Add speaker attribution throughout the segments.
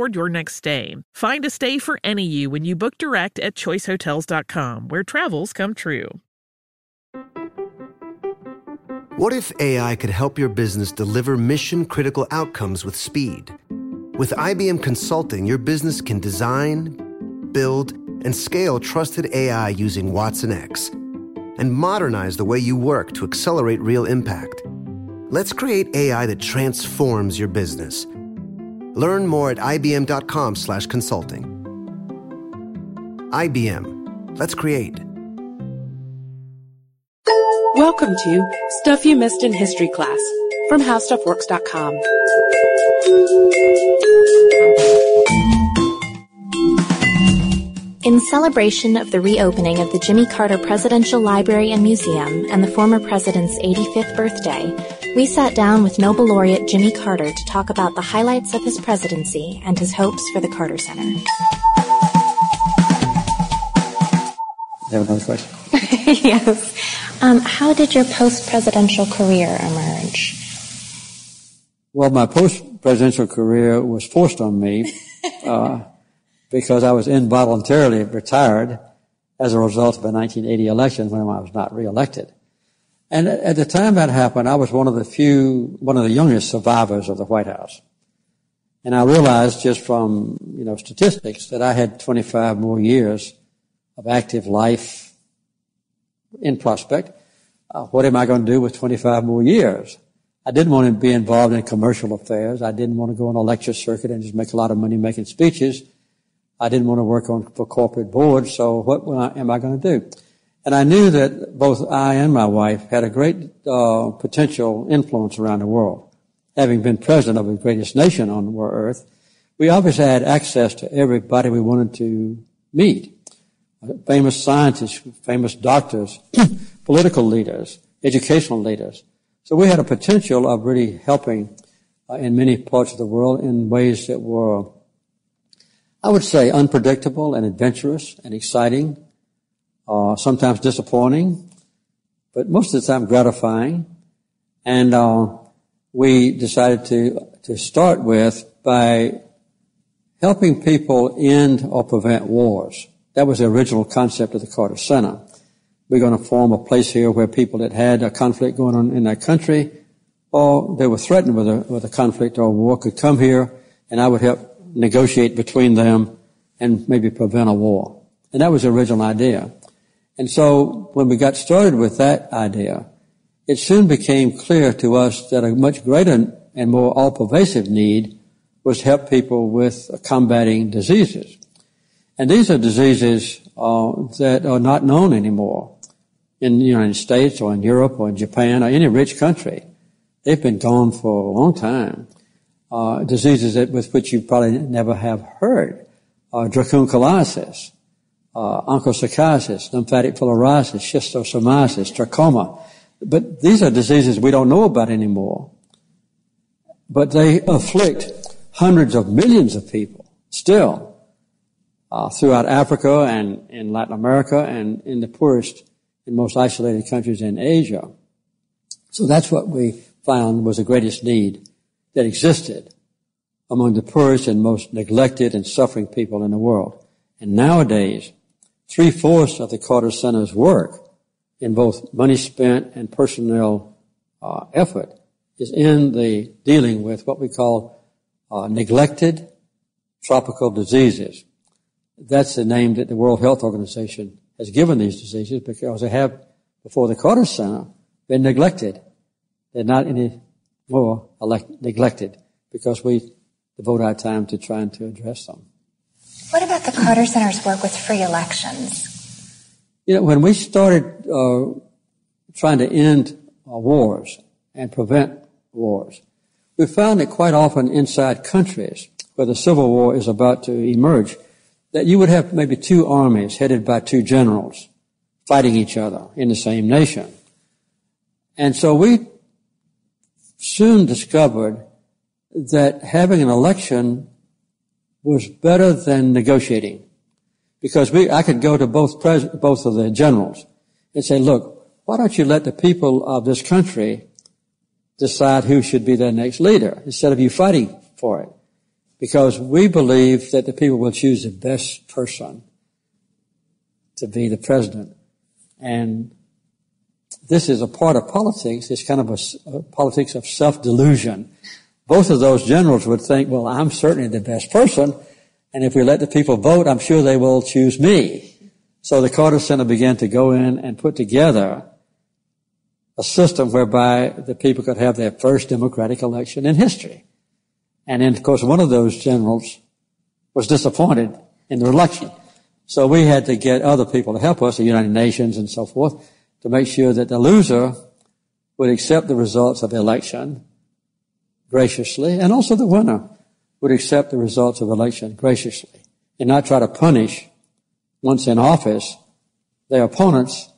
Speaker 1: toward your next stay. Find a stay for any you when you book direct at choicehotels.com, where travels come true.
Speaker 2: What if AI could help your business deliver mission critical outcomes with speed? With IBM Consulting, your business can design, build, and scale trusted AI using watsonx and modernize the way you work to accelerate real impact. Let's create AI that transforms your business Learn more at ibm.com slash consulting. IBM. Let's create.
Speaker 3: Welcome to Stuff You Missed in History class from HowStuffWorks.com.
Speaker 4: In celebration of the reopening of the Jimmy Carter Presidential Library and Museum and the former president's 85th birthday, we sat down with Nobel laureate Jimmy Carter to talk about the highlights of his presidency and his hopes for the Carter Center. You
Speaker 5: have another question?
Speaker 4: yes. Um, how did your post-presidential career emerge?
Speaker 5: Well, my post-presidential career was forced on me uh, because I was involuntarily retired as a result of the 1980 election when I was not reelected. And at the time that happened, I was one of the few, one of the youngest survivors of the White House. And I realized just from, you know, statistics that I had 25 more years of active life in prospect. Uh, what am I going to do with 25 more years? I didn't want to be involved in commercial affairs. I didn't want to go on a lecture circuit and just make a lot of money making speeches. I didn't want to work on for corporate boards. So what am I going to do? And I knew that both I and my wife had a great uh, potential influence around the world. Having been president of the greatest nation on earth, we obviously had access to everybody we wanted to meet. Famous scientists, famous doctors, political leaders, educational leaders. So we had a potential of really helping uh, in many parts of the world in ways that were, I would say, unpredictable and adventurous and exciting uh, sometimes disappointing, but most of the time gratifying. And uh, we decided to to start with by helping people end or prevent wars. That was the original concept of the Carter Center. We're going to form a place here where people that had a conflict going on in their country or they were threatened with a, with a conflict or war could come here and I would help negotiate between them and maybe prevent a war. And that was the original idea. And so when we got started with that idea, it soon became clear to us that a much greater and more all-pervasive need was to help people with combating diseases. And these are diseases uh, that are not known anymore in the United States or in Europe or in Japan or any rich country. They've been gone for a long time. Uh, diseases that, with which you probably never have heard. Uh, dracunculiasis, uh, onchocerciasis, lymphatic filariasis, schistosomiasis, trachoma. But these are diseases we don't know about anymore. but they afflict hundreds of millions of people still uh, throughout Africa and in Latin America and in the poorest and most isolated countries in Asia. So that's what we found was the greatest need that existed among the poorest and most neglected and suffering people in the world. And nowadays, three fourths of the Carter Center's work in both money spent and personnel uh, effort is in the dealing with what we call uh, neglected tropical diseases. That's the name that the World Health Organization has given these diseases because they have, before the Carter Center, been neglected. They're not any more elect- neglected because we devote our time to trying to address them.
Speaker 6: What about the Carter Center's work with free elections?
Speaker 5: You know, when we started uh, trying to end uh, wars and prevent wars, we found that quite often inside countries where the civil war is about to emerge, that you would have maybe two armies headed by two generals fighting each other in the same nation. And so we soon discovered that having an election was better than negotiating. Because we, I could go to both pres, both of the generals and say, look, why don't you let the people of this country decide who should be their next leader instead of you fighting for it? Because we believe that the people will choose the best person to be the president. And this is a part of politics. It's kind of a, a politics of self-delusion both of those generals would think, well, I'm certainly the best person, and if we let the people vote, I'm sure they will choose me. So the Carter Center began to go in and put together a system whereby the people could have their first democratic election in history. And then, of course, one of those generals was disappointed in the election. So we had to get other people to help us, the United Nations and so forth, to make sure that the loser would accept the results of the election graciously, and also the winner would accept the results of election graciously and not try to punish once in office their opponents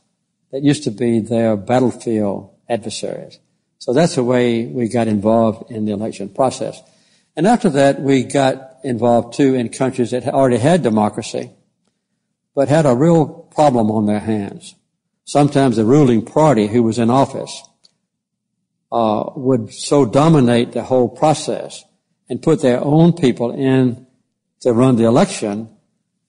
Speaker 5: that used to be their battlefield adversaries. So that's the way we got involved in the election process. And after that, we got involved too in countries that already had democracy, but had a real problem on their hands. Sometimes the ruling party who was in office Uh, would so dominate the whole process and put their own people in to run the election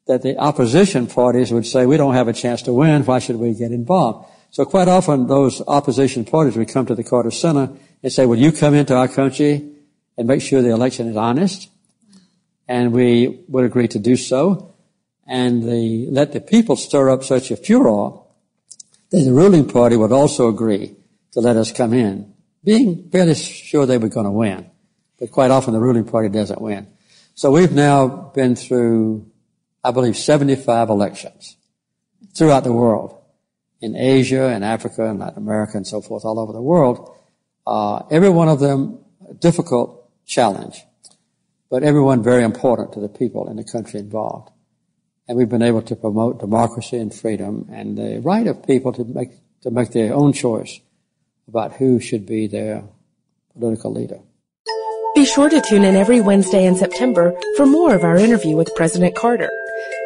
Speaker 5: that the opposition parties would say, we don't have a chance to win. Why should we get involved? So quite often those opposition parties would come to the Carter Center and say, will you come into our country and make sure the election is honest? And we would agree to do so. And let the people stir up such a furor that the ruling party would also agree to let us come in being fairly sure they were going to win. But quite often the ruling party doesn't win. So we've now been through, I believe, 75 elections throughout the world. In Asia and Africa and Latin America and so forth, all over the world. Uh, every one of them a difficult challenge, but everyone very important to the people in the country involved. And we've been able to promote democracy and freedom and the right of people to make, to make their own choice about who should be their political leader.
Speaker 3: Be sure to tune in every Wednesday in September for more of our interview with President Carter.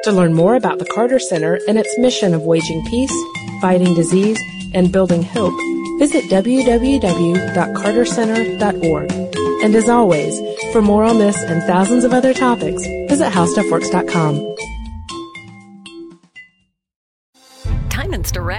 Speaker 3: To learn more about the Carter Center and its mission of waging peace, fighting disease, and building hope, visit www.cartercenter.org. And as always, for more on this and thousands of other topics, visit howstuffworks.com.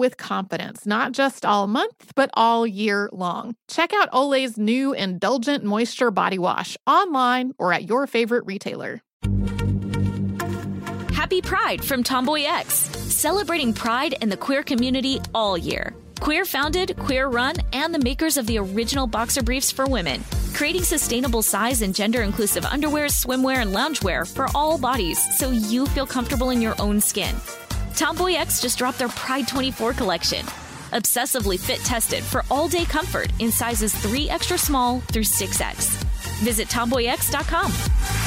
Speaker 7: with confidence, not just all month, but all year long. Check out Olay's new Indulgent Moisture Body Wash online or at your favorite retailer.
Speaker 8: Happy Pride from TomboyX, celebrating pride in the queer community all year. Queer founded, queer run, and the makers of the original boxer briefs for women, creating sustainable size and gender inclusive underwear, swimwear, and loungewear for all bodies so you feel comfortable in your own skin. TomboyX just dropped their Pride 24 collection. Obsessively fit tested for all day comfort in sizes 3 extra small through 6X. Visit tomboyx.com.